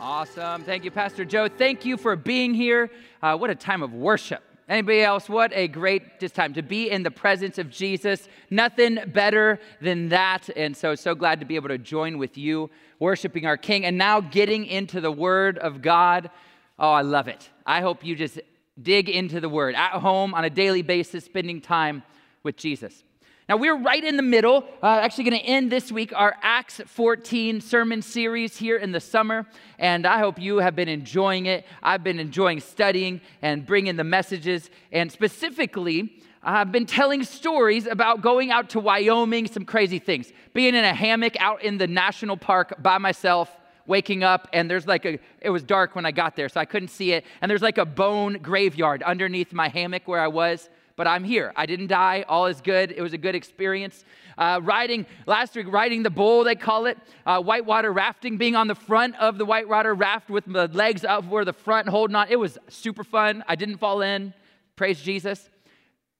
Awesome. Thank you, Pastor Joe. Thank you for being here. Uh, what a time of worship. Anybody else? What a great just time to be in the presence of Jesus. Nothing better than that. And so, so glad to be able to join with you, worshiping our King, and now getting into the Word of God. Oh, I love it. I hope you just dig into the Word at home on a daily basis, spending time with Jesus. Now, we're right in the middle, uh, actually going to end this week our Acts 14 sermon series here in the summer, and I hope you have been enjoying it. I've been enjoying studying and bringing the messages, and specifically, I've been telling stories about going out to Wyoming, some crazy things, being in a hammock out in the national park by myself. Waking up, and there's like a, it was dark when I got there, so I couldn't see it. And there's like a bone graveyard underneath my hammock where I was but I'm here. I didn't die. All is good. It was a good experience. Uh, riding, last week, riding the bull, they call it, uh, whitewater rafting, being on the front of the whitewater raft with the legs up where the front holding on. It was super fun. I didn't fall in. Praise Jesus.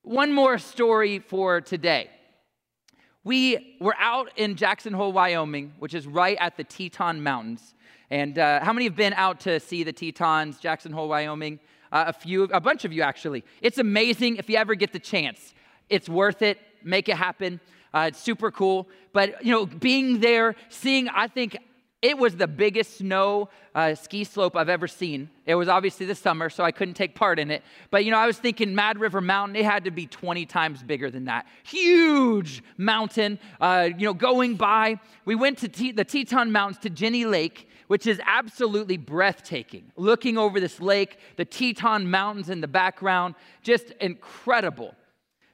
One more story for today. We were out in Jackson Hole, Wyoming, which is right at the Teton Mountains. And uh, how many have been out to see the Tetons, Jackson Hole, Wyoming? Uh, a few, a bunch of you actually. It's amazing if you ever get the chance. It's worth it. Make it happen. Uh, it's super cool. But you know, being there, seeing, I think it was the biggest snow uh, ski slope I've ever seen. It was obviously the summer, so I couldn't take part in it. But you know, I was thinking Mad River Mountain, it had to be 20 times bigger than that. Huge mountain, uh, you know, going by. We went to T- the Teton Mountains to Jenny Lake, which is absolutely breathtaking. Looking over this lake, the Teton Mountains in the background, just incredible.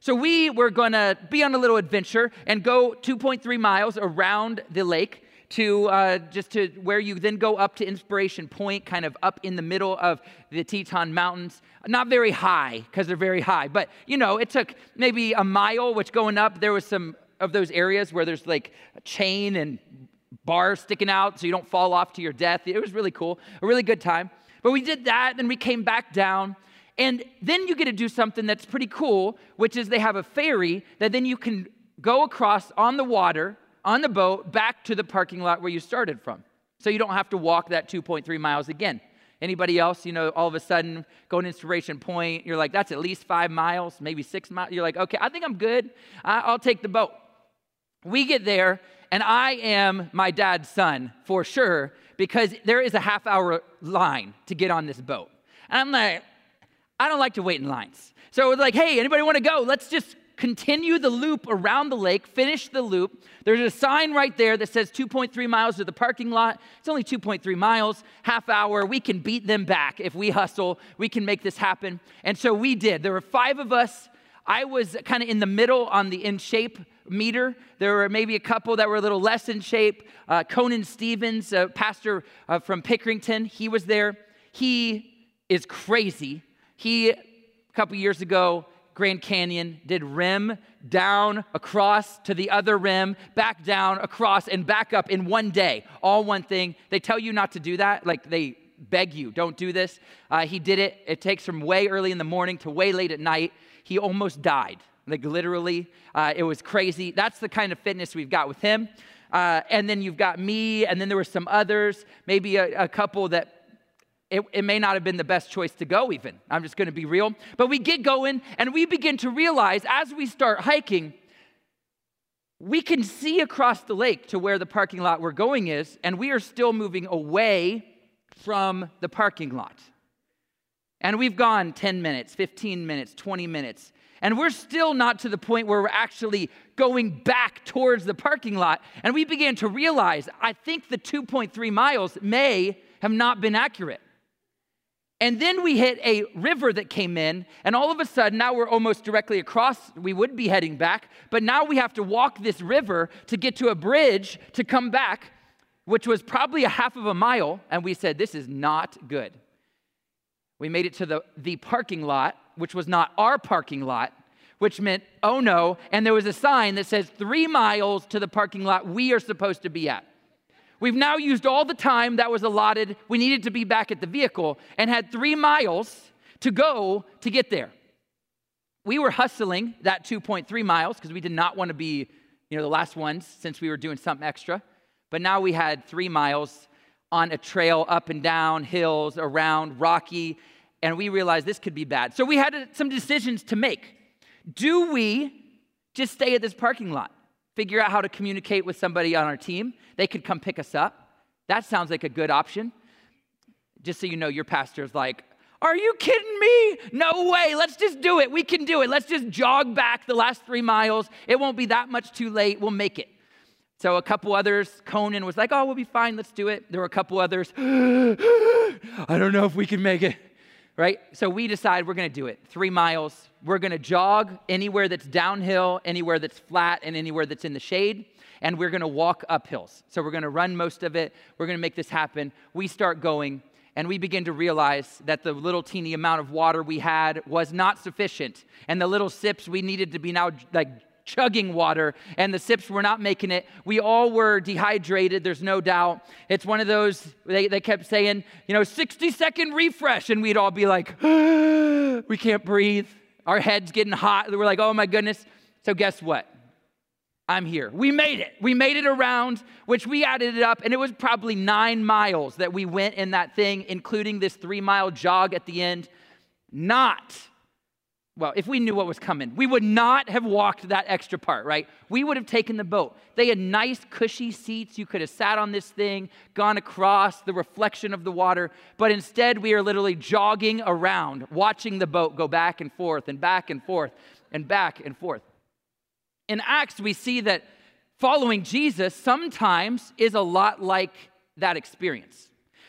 So we were to be on a little adventure and go 2.3 miles around the lake to uh, just to where you then go up to Inspiration Point, kind of up in the middle of the Teton Mountains. Not very high because they're very high, but you know, it took maybe a mile, which going up, there was some of those areas where there's like a chain and bars sticking out so you don't fall off to your death. It was really cool, a really good time. But we did that, and we came back down. And then you get to do something that's pretty cool, which is they have a ferry that then you can go across on the water, on the boat, back to the parking lot where you started from. So you don't have to walk that 2.3 miles again. Anybody else, you know, all of a sudden going to Inspiration Point, you're like, that's at least five miles, maybe six miles. You're like, okay, I think I'm good. I'll take the boat. We get there, and I am my dad's son for sure because there is a half hour line to get on this boat. And I'm like, I don't like to wait in lines. So it's like, hey, anybody want to go? Let's just continue the loop around the lake, finish the loop. There's a sign right there that says 2.3 miles to the parking lot. It's only 2.3 miles, half hour. We can beat them back if we hustle. We can make this happen. And so we did. There were five of us. I was kind of in the middle on the in shape meter. There were maybe a couple that were a little less in shape. Uh, Conan Stevens, a pastor uh, from Pickerington, he was there. He is crazy. He, a couple years ago, Grand Canyon, did rim down across to the other rim, back down across and back up in one day, all one thing. They tell you not to do that, like they beg you, don't do this. Uh, he did it. It takes from way early in the morning to way late at night. He almost died. Like literally, uh, it was crazy. That's the kind of fitness we've got with him. Uh, and then you've got me, and then there were some others, maybe a, a couple that it, it, may not have been the best choice to go, even. I'm just gonna be real. But we get going, and we begin to realize as we start hiking, we can see across the lake to where the parking lot we're going is, and we are still moving away from the parking lot. And we've gone 10 minutes, 15 minutes, 20 minutes. And we're still not to the point where we're actually going back towards the parking lot. And we began to realize I think the 2.3 miles may have not been accurate. And then we hit a river that came in, and all of a sudden, now we're almost directly across. We would be heading back, but now we have to walk this river to get to a bridge to come back, which was probably a half of a mile. And we said, This is not good. We made it to the, the parking lot, which was not our parking lot, which meant, oh no. And there was a sign that says, three miles to the parking lot we are supposed to be at. We've now used all the time that was allotted. We needed to be back at the vehicle and had three miles to go to get there. We were hustling that 2.3 miles because we did not want to be, you know, the last ones since we were doing something extra. But now we had three miles on a trail up and down hills, around rocky, and we realized this could be bad. So we had uh, some decisions to make. Do we just stay at this parking lot, figure out how to communicate with somebody on our team? They could come pick us up. That sounds like a good option. Just so you know, your pastor's like, are you kidding me? No way. Let's just do it. We can do it. Let's just jog back the last three miles. It won't be that much too late. We'll make it. So a couple others, Conan was like, oh, we'll be fine. Let's do it. There were a couple others, I don't know if we can make it. Right? So we decide we're going to do it. Three miles. We're going to jog anywhere that's downhill, anywhere that's flat, and anywhere that's in the shade. And we're going to walk up hills. So we're going to run most of it. We're going to make this happen. We start going and we begin to realize that the little teeny amount of water we had was not sufficient and the little sips we needed to be now like chugging water and the sips were not making it we all were dehydrated there's no doubt it's one of those they, they kept saying you know 60 second refresh and we'd all be like we can't breathe our heads getting hot we're like oh my goodness so guess what I'm here. We made it. We made it around, which we added it up, and it was probably nine miles that we went in that thing, including this three mile jog at the end. Not, well, if we knew what was coming, we would not have walked that extra part, right? We would have taken the boat. They had nice, cushy seats. You could have sat on this thing, gone across the reflection of the water, but instead we are literally jogging around, watching the boat go back and forth and back and forth and back and forth. In Acts, we see that following Jesus sometimes is a lot like that experience.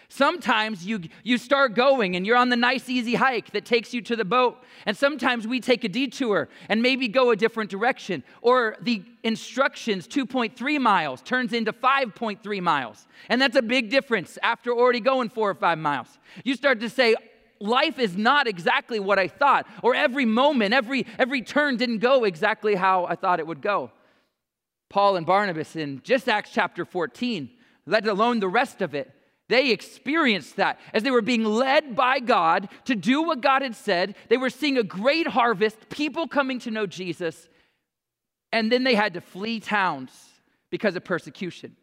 Sometimes you, you start going and you're on the nice, easy hike that takes you to the boat. And sometimes we take a detour and maybe go a different direction. Or the instructions, 2.3 miles, turns into 5.3 miles. And that's a big difference after already going four or five miles. You start to say, life is not exactly what I thought, or every moment, every, every turn didn't go exactly how I thought it would go. Paul and Barnabas in just Acts chapter 14, let alone the rest of it, they experienced that as they were being led by God to do what God had said. They were seeing a great harvest, people coming to know Jesus, and then they had to flee towns because of persecution.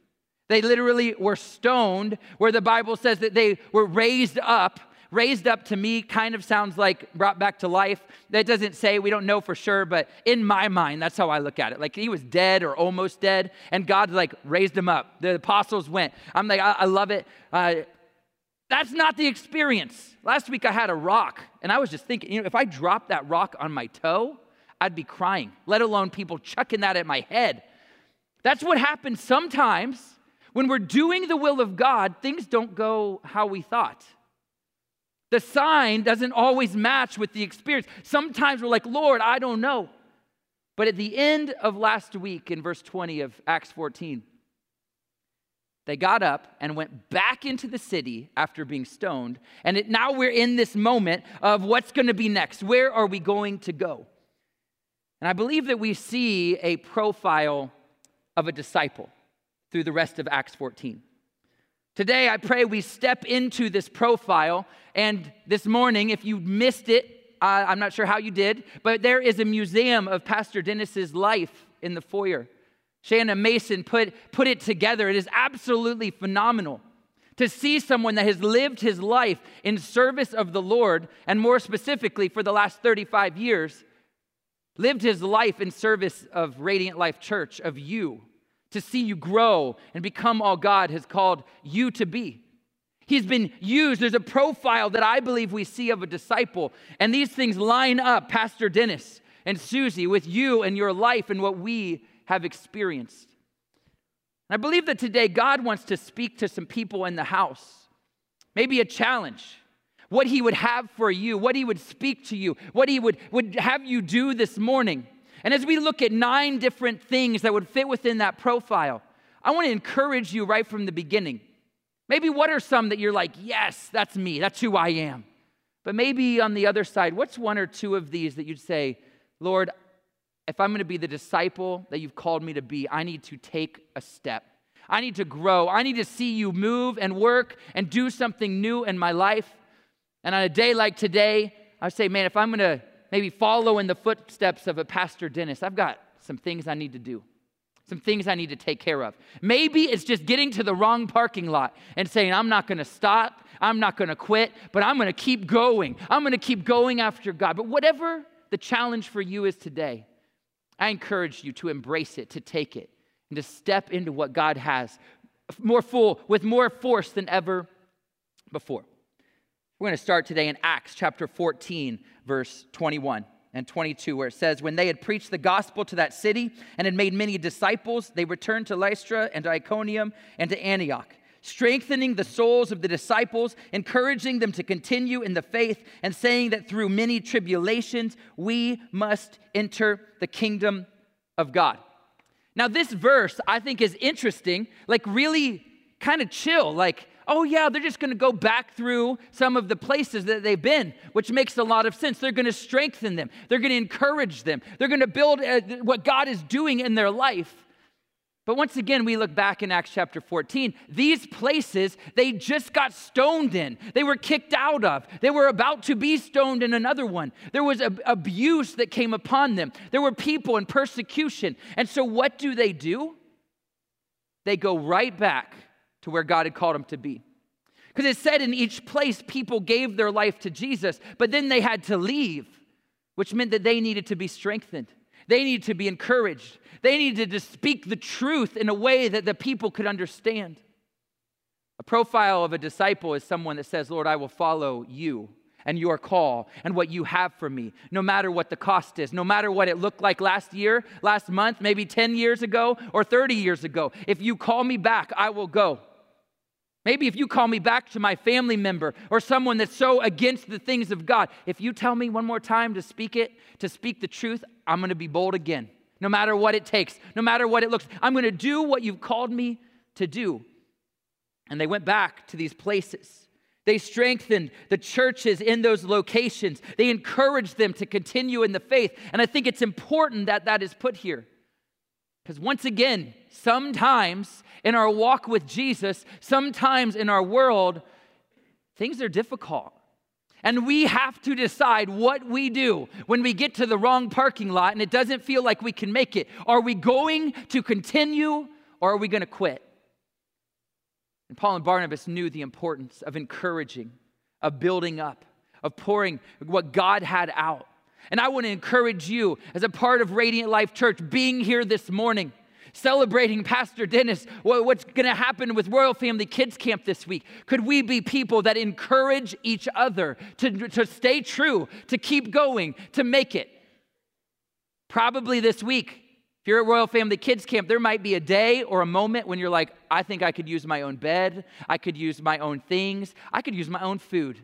They literally were stoned, where the Bible says that they were raised up raised up to me kind of sounds like brought back to life. That doesn't say, we don't know for sure, but in my mind, that's how I look at it. Like he was dead or almost dead, and God like raised him up. The apostles went. I'm like, I, I love it. Uh, that's not the experience. Last week I had a rock, and I was just thinking, you know, if I dropped that rock on my toe, I'd be crying, let alone people chucking that at my head. That's what happens sometimes when we're doing the will of God, things don't go how we thought. The sign doesn't always match with the experience. Sometimes we're like, Lord, I don't know. But at the end of last week, in verse 20 of Acts 14, they got up and went back into the city after being stoned. And it, now we're in this moment of what's going to be next. Where are we going to go? And I believe that we see a profile of a disciple through the rest of Acts 14. Today, I pray we step into this profile. And this morning, if you missed it, uh, I'm not sure how you did, but there is a museum of Pastor Dennis's life in the foyer. Shannon Mason put, put it together. It is absolutely phenomenal to see someone that has lived his life in service of the Lord, and more specifically, for the last 35 years, lived his life in service of Radiant Life Church, of you to see you grow and become all God has called you to be. He's been used. There's a profile that I believe we see of a disciple. And these things line up, Pastor Dennis and Susie, with you and your life and what we have experienced. I believe that today God wants to speak to some people in the house, maybe a challenge, what He would have for you, what He would speak to you, what He would, would have you do this morning. And as we look at nine different things that would fit within that profile, I want to encourage you right from the beginning. Maybe what are some that you're like, yes, that's me, that's who I am. But maybe on the other side, what's one or two of these that you'd say, Lord, if I'm going to be the disciple that you've called me to be, I need to take a step. I need to grow. I need to see you move and work and do something new in my life. And on a day like today, I say, man, if I'm going to maybe follow in the footsteps of a Pastor Dennis. I've got some things I need to do. some things I need to take care of. Maybe it's just getting to the wrong parking lot and saying, I'm not going to stop, I'm not going to quit, but I'm going to keep going. I'm going to keep going after God. But whatever the challenge for you is today, I encourage you to embrace it, to take it, and to step into what God has more full, with more force than ever before. We're going to start today in Acts chapter 14, verse 21 and 22, where it says, When they had preached the gospel to that city and had made many disciples, they returned to Lystra and to Iconium and to Antioch, strengthening the souls of the disciples, encouraging them to continue in the faith, and saying that through many tribulations we must enter the kingdom of God. Now, this verse I think is interesting, like really kind of chill. Like, oh, yeah, they're just going to go back through some of the places that they've been, which makes a lot of sense. They're going to strengthen them, they're going to encourage them, they're going to build uh, what God is doing in their life. But once again, we look back in Acts chapter 14. These places they just got stoned in. They were kicked out of. They were about to be stoned in another one. There was abuse that came upon them. There were people in persecution. And so, what do they do? They go right back to where God had called him to be. Because it said in each place, people gave their life to Jesus, but then they had to leave, which meant that they needed to be strengthened. They needed to be encouraged. They needed to speak the truth in a way that the people could understand. A profile of a disciple is someone that says, Lord, I will follow you and your call and what you have for me, no matter what the cost is, no matter what it looked like last year, last month, maybe 10 years ago, or 30 years ago. If you call me back, I will go. Maybe if you call me back to my family member or someone that's so against the things of God, if you tell me one more time to speak it, to speak the truth, I'm going to be bold again. No matter what it takes, no matter what it looks, I'm going to do what you've called me to do. And they went back to these places. They strengthened the churches in those locations. They encouraged them to continue in the faith. And I think it's important that that is put here. Because once again, sometimes in our walk with Jesus, sometimes in our world, things are difficult. And we have to decide what we do when we get to the wrong parking lot and it doesn't feel like we can make it. Are we going to continue or are we going to quit? And Paul and Barnabas knew the importance of encouraging, of building up, of pouring what God had out. And I want to encourage you as a part of Radiant Life Church being here this morning celebrating Pastor Dennis, what's going to happen with Royal Family Kids Camp this week. Could we be people that encourage each other to, to stay true, to keep going, to make it? Probably this week, if you're at Royal Family Kids Camp, there might be a day or a moment when you're like, I think I could use my own bed, I could use my own things, I could use my own food.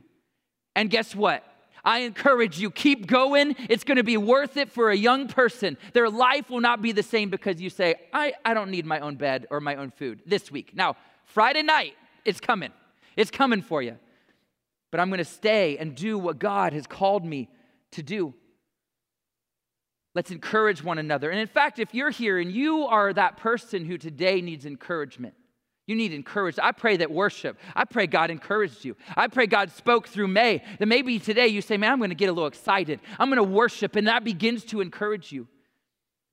And guess what? I encourage you, keep going. It's going to be worth it for a young person. Their life will not be the same because you say, I, I don't need my own bed or my own food this week. Now, Friday night, it's coming. It's coming for you. But I'm going to stay and do what God has called me to do. Let's encourage one another. And in fact, if you're here and you are that person who today needs encouragement, you need encouragement. I pray that worship, I pray God encouraged you. I pray God spoke through May. That maybe today you say, Man, I'm going to get a little excited. I'm going to worship, and that begins to encourage you.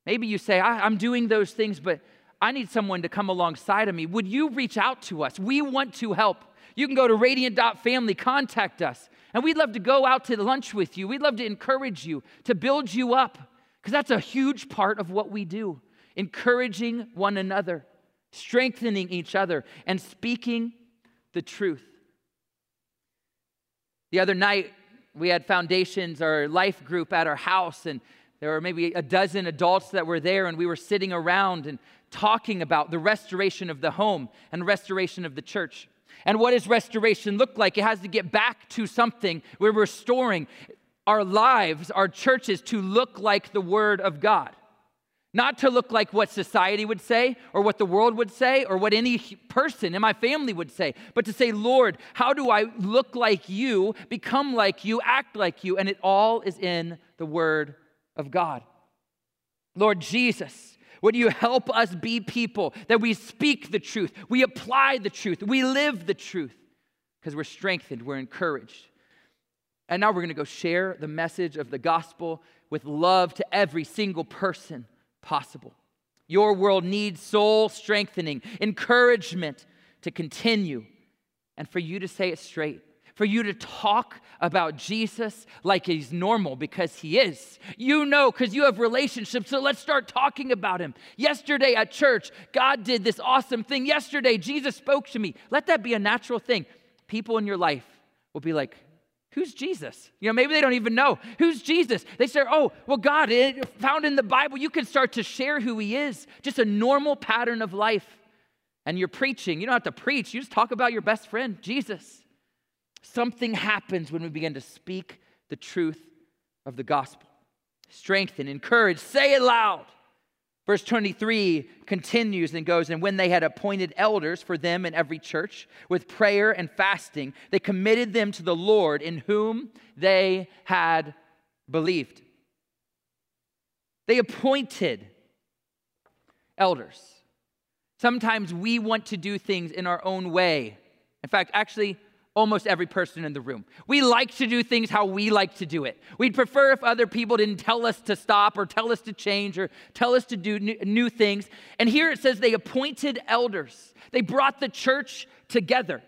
Maybe you say, I'm doing those things, but I need someone to come alongside of me. Would you reach out to us? We want to help. You can go to radiant.family, contact us, and we'd love to go out to lunch with you. We'd love to encourage you, to build you up, because that's a huge part of what we do, encouraging one another strengthening each other, and speaking the truth. The other night, we had foundations, our life group at our house, and there were maybe a dozen adults that were there, and we were sitting around and talking about the restoration of the home and restoration of the church. And what does restoration look like? It has to get back to something. We're restoring our lives, our churches, to look like the Word of God. Not to look like what society would say or what the world would say or what any person in my family would say, but to say, Lord, how do I look like you, become like you, act like you? And it all is in the Word of God. Lord Jesus, would you help us be people that we speak the truth, we apply the truth, we live the truth, because we're strengthened, we're encouraged. And now we're going to go share the message of the gospel with love to every single person possible. Your world needs soul strengthening, encouragement to continue, and for you to say it straight for you to talk about Jesus like he's normal because he is. You know, because you have relationships, so let's start talking about him. Yesterday at church, God did this awesome thing. Yesterday, Jesus spoke to me. Let that be a natural thing. People in your life will be like, Who's Jesus? You know, maybe they don't even know. Who's Jesus? They say, oh, well, God, found in the Bible, you can start to share who he is. Just a normal pattern of life. And you're preaching. You don't have to preach, you just talk about your best friend, Jesus. Something happens when we begin to speak the truth of the gospel. Strengthen, encourage, say it loud. Verse 23 continues and goes, And when they had appointed elders for them in every church with prayer and fasting, they committed them to the Lord in whom they had believed. They appointed elders. Sometimes we want to do things in our own way. In fact, actually, almost every person in the room. We like to do things how we like to do it. We'd prefer if other people didn't tell us to stop or tell us to change or tell us to do new things. And here it says they appointed elders, they brought the church together.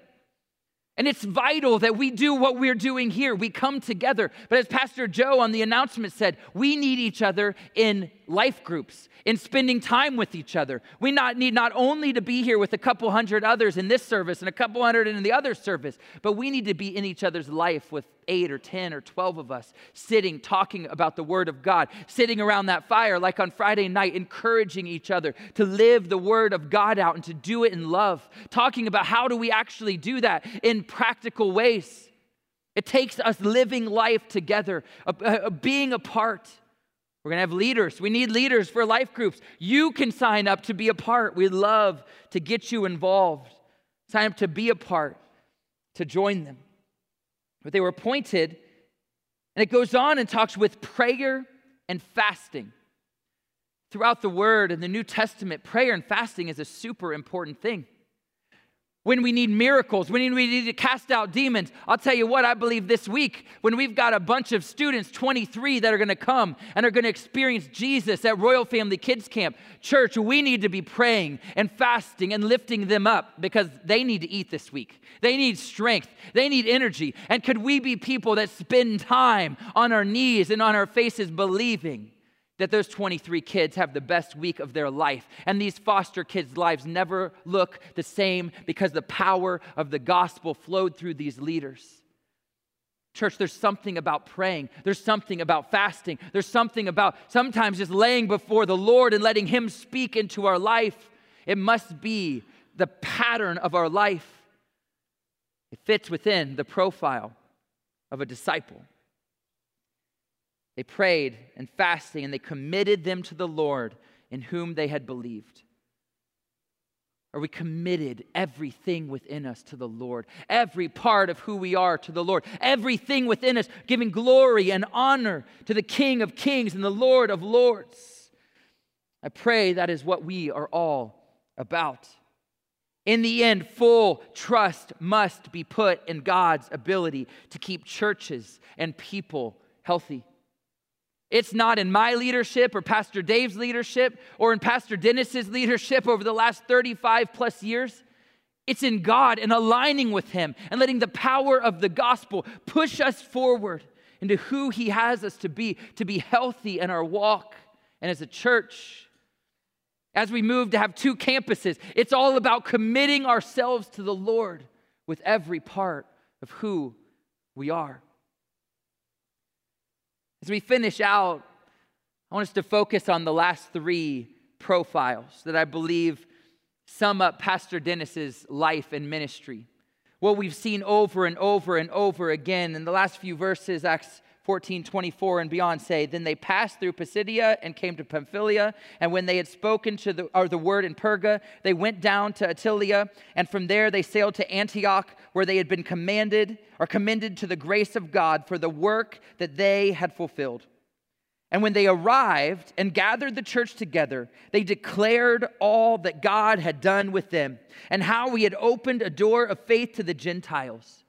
And it's vital that we do what we're doing here. We come together. But as Pastor Joe on the announcement said, we need each other in life groups, in spending time with each other. We not need not only to be here with a couple hundred others in this service and a couple hundred in the other service, but we need to be in each other's life with eight or 10 or 12 of us sitting, talking about the Word of God, sitting around that fire like on Friday night, encouraging each other to live the Word of God out and to do it in love, talking about how do we actually do that in practical ways. It takes us living life together, being apart. We're going to have leaders. We need leaders for life groups. You can sign up to be a part. We'd love to get you involved. Sign up to be a part, to join them. But they were appointed, and it goes on and talks with prayer and fasting. Throughout the Word and the New Testament, prayer and fasting is a super important thing when we need miracles, when we need to cast out demons. I'll tell you what, I believe this week, when we've got a bunch of students, 23, that are to come and are to experience Jesus at Royal Family Kids Camp, church, we need to be praying and fasting and lifting them up because they need to eat this week. They need strength, they need energy. And could we be people that spend time on our knees and on our faces believing? That those 23 kids have the best week of their life. And these foster kids' lives never look the same because the power of the gospel flowed through these leaders. Church, there's something about praying. There's something about fasting. There's something about sometimes just laying before the Lord and letting Him speak into our life. It must be the pattern of our life. It fits within the profile of a disciple. They prayed and fasting and they committed them to the Lord in whom they had believed. Are we committed everything within us to the Lord? Every part of who we are to the Lord. Everything within us giving glory and honor to the King of Kings and the Lord of Lords. I pray that is what we are all about. In the end, full trust must be put in God's ability to keep churches and people healthy. It's not in my leadership or Pastor Dave's leadership or in Pastor Dennis's leadership over the last 35 plus years. It's in God and aligning with Him and letting the power of the gospel push us forward into who He has us to be, to be healthy in our walk and as a church. As we move to have two campuses, it's all about committing ourselves to the Lord with every part of who we are. As we finish out, I want us to focus on the last three profiles that I believe sum up Pastor Dennis's life and ministry. What we've seen over and over and over again in the last few verses, Acts 14, 24 and beyond say, Then they passed through Pisidia and came to Pamphylia. And when they had spoken to the, or the word in Perga, they went down to Attalia. And from there they sailed to Antioch, where they had been commanded or commended to the grace of God for the work that they had fulfilled. And when they arrived and gathered the church together, they declared all that God had done with them and how he had opened a door of faith to the Gentiles.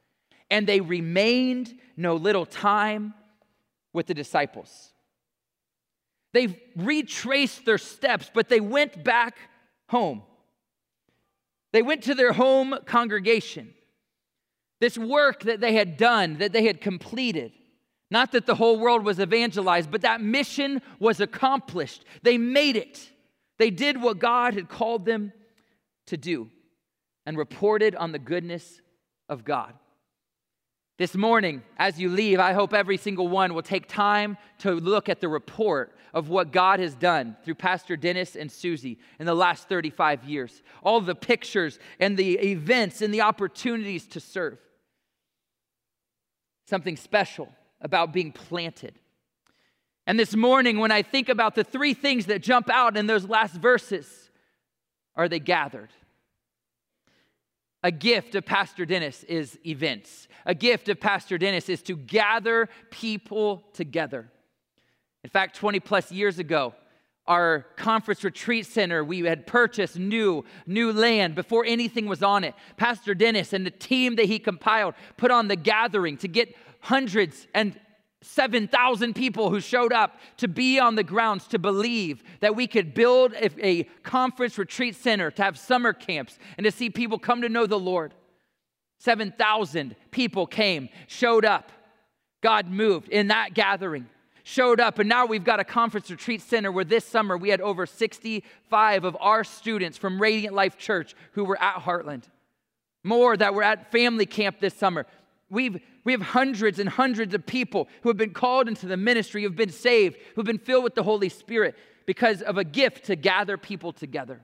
And they remained no little time with the disciples. They retraced their steps, but they went back home. They went to their home congregation. This work that they had done, that they had completed, not that the whole world was evangelized, but that mission was accomplished. They made it. They did what God had called them to do and reported on the goodness of God. This morning, as you leave, I hope every single one will take time to look at the report of what God has done through Pastor Dennis and Susie in the last 35 years. All the pictures and the events and the opportunities to serve. Something special about being planted. And this morning, when I think about the three things that jump out in those last verses, are they gathered? A gift of Pastor Dennis is events. A gift of Pastor Dennis is to gather people together. In fact, 20 plus years ago, our conference retreat center we had purchased new new land before anything was on it pastor dennis and the team that he compiled put on the gathering to get hundreds and 7,000 people who showed up to be on the grounds to believe that we could build a, conference retreat center, to have summer camps, and to see people come to know the Lord. 7,000 people came, showed up. God moved in that gathering, showed up, and now we've got a conference retreat center where this summer we had over 65 of our students from Radiant Life Church who were at Heartland. More that were at family camp this summer. We've, we have hundreds and hundreds of people who have been called into the ministry, who've been saved, who've been filled with the Holy Spirit because of a gift to gather people together.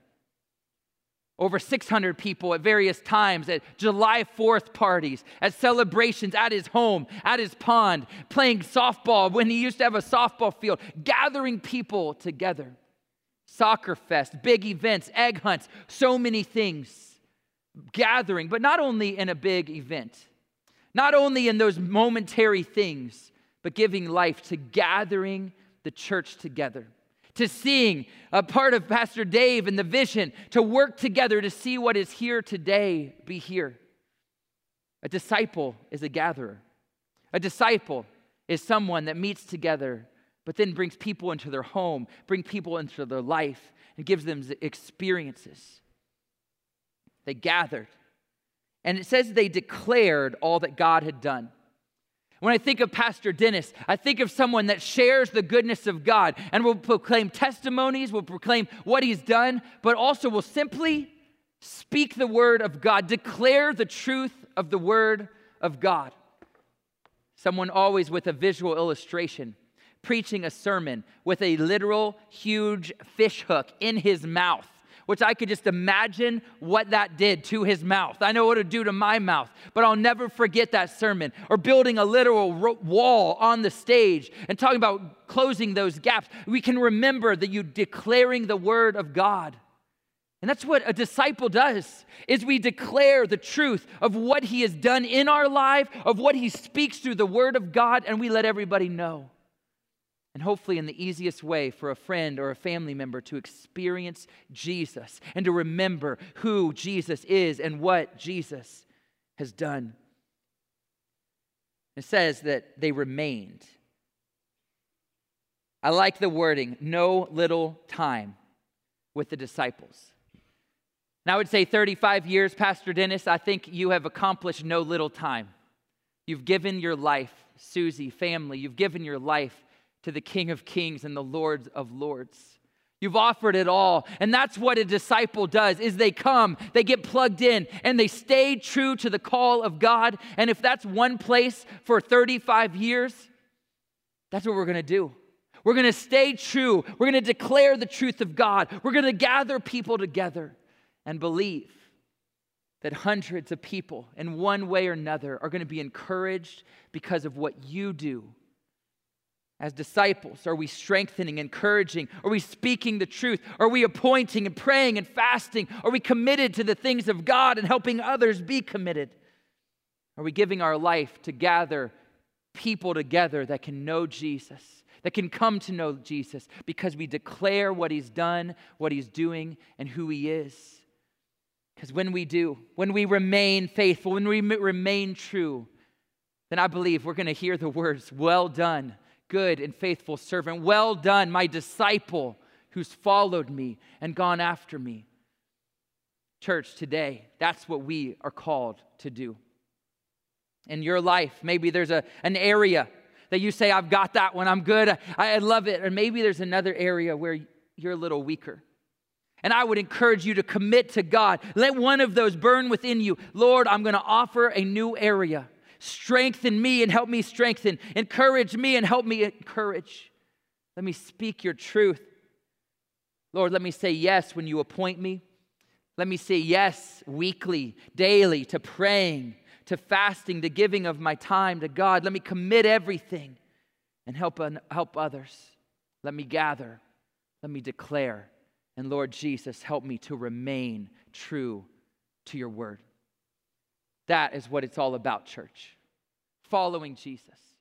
Over 600 people at various times at July 4th parties, at celebrations at his home, at his pond, playing softball when he used to have a softball field, gathering people together. Soccer fest, big events, egg hunts, so many things. Gathering, but not only in a big event not only in those momentary things, but giving life to gathering the church together, to seeing a part of Pastor Dave and the vision, to work together to see what is here today be here. A disciple is a gatherer. A disciple is someone that meets together, but then brings people into their home, bring people into their life, and gives them experiences. They gathered and it says they declared all that God had done. When I think of Pastor Dennis, I think of someone that shares the goodness of God and will proclaim testimonies, will proclaim what he's done, but also will simply speak the word of God, declare the truth of the word of God. Someone always with a visual illustration, preaching a sermon with a literal huge fish hook in his mouth which I could just imagine what that did to his mouth. I know what it would do to my mouth, but I'll never forget that sermon. Or building a literal wall on the stage and talking about closing those gaps. We can remember that you declaring the word of God. And that's what a disciple does is we declare the truth of what he has done in our life, of what he speaks through the word of God and we let everybody know and hopefully in the easiest way for a friend or a family member to experience Jesus and to remember who Jesus is and what Jesus has done. It says that they remained. I like the wording, no little time with the disciples. And I would say 35 years, Pastor Dennis, I think you have accomplished no little time. You've given your life, Susie, family, you've given your life to the King of Kings and the Lord of Lords. You've offered it all. And that's what a disciple does is they come, they get plugged in, and they stay true to the call of God. And if that's one place for 35 years, that's what we're going to do. We're going to stay true. We're going to declare the truth of God. We're going to gather people together and believe that hundreds of people in one way or another are going to be encouraged because of what you do as disciples? Are we strengthening, encouraging? Are we speaking the truth? Are we appointing and praying and fasting? Are we committed to the things of God and helping others be committed? Are we giving our life to gather people together that can know Jesus, that can come to know Jesus because we declare what He's done, what He's doing, and who He is? Because when we do, when we remain faithful, when we remain true, then I believe we're going to hear the words, Well done good and faithful servant. Well done, my disciple who's followed me and gone after me. Church, today, that's what we are called to do. In your life, maybe there's a, an area that you say, I've got that one, I'm good, I, I love it. Or maybe there's another area where you're a little weaker. And I would encourage you to commit to God. Let one of those burn within you. Lord, I'm going to offer a new area. Strengthen me and help me strengthen. Encourage me and help me encourage. Let me speak your truth. Lord, let me say yes when you appoint me. Let me say yes weekly, daily to praying, to fasting, to giving of my time to God. Let me commit everything and help, help others. Let me gather. Let me declare. And Lord Jesus, help me to remain true to your word. That is what it's all about, church. Following Jesus.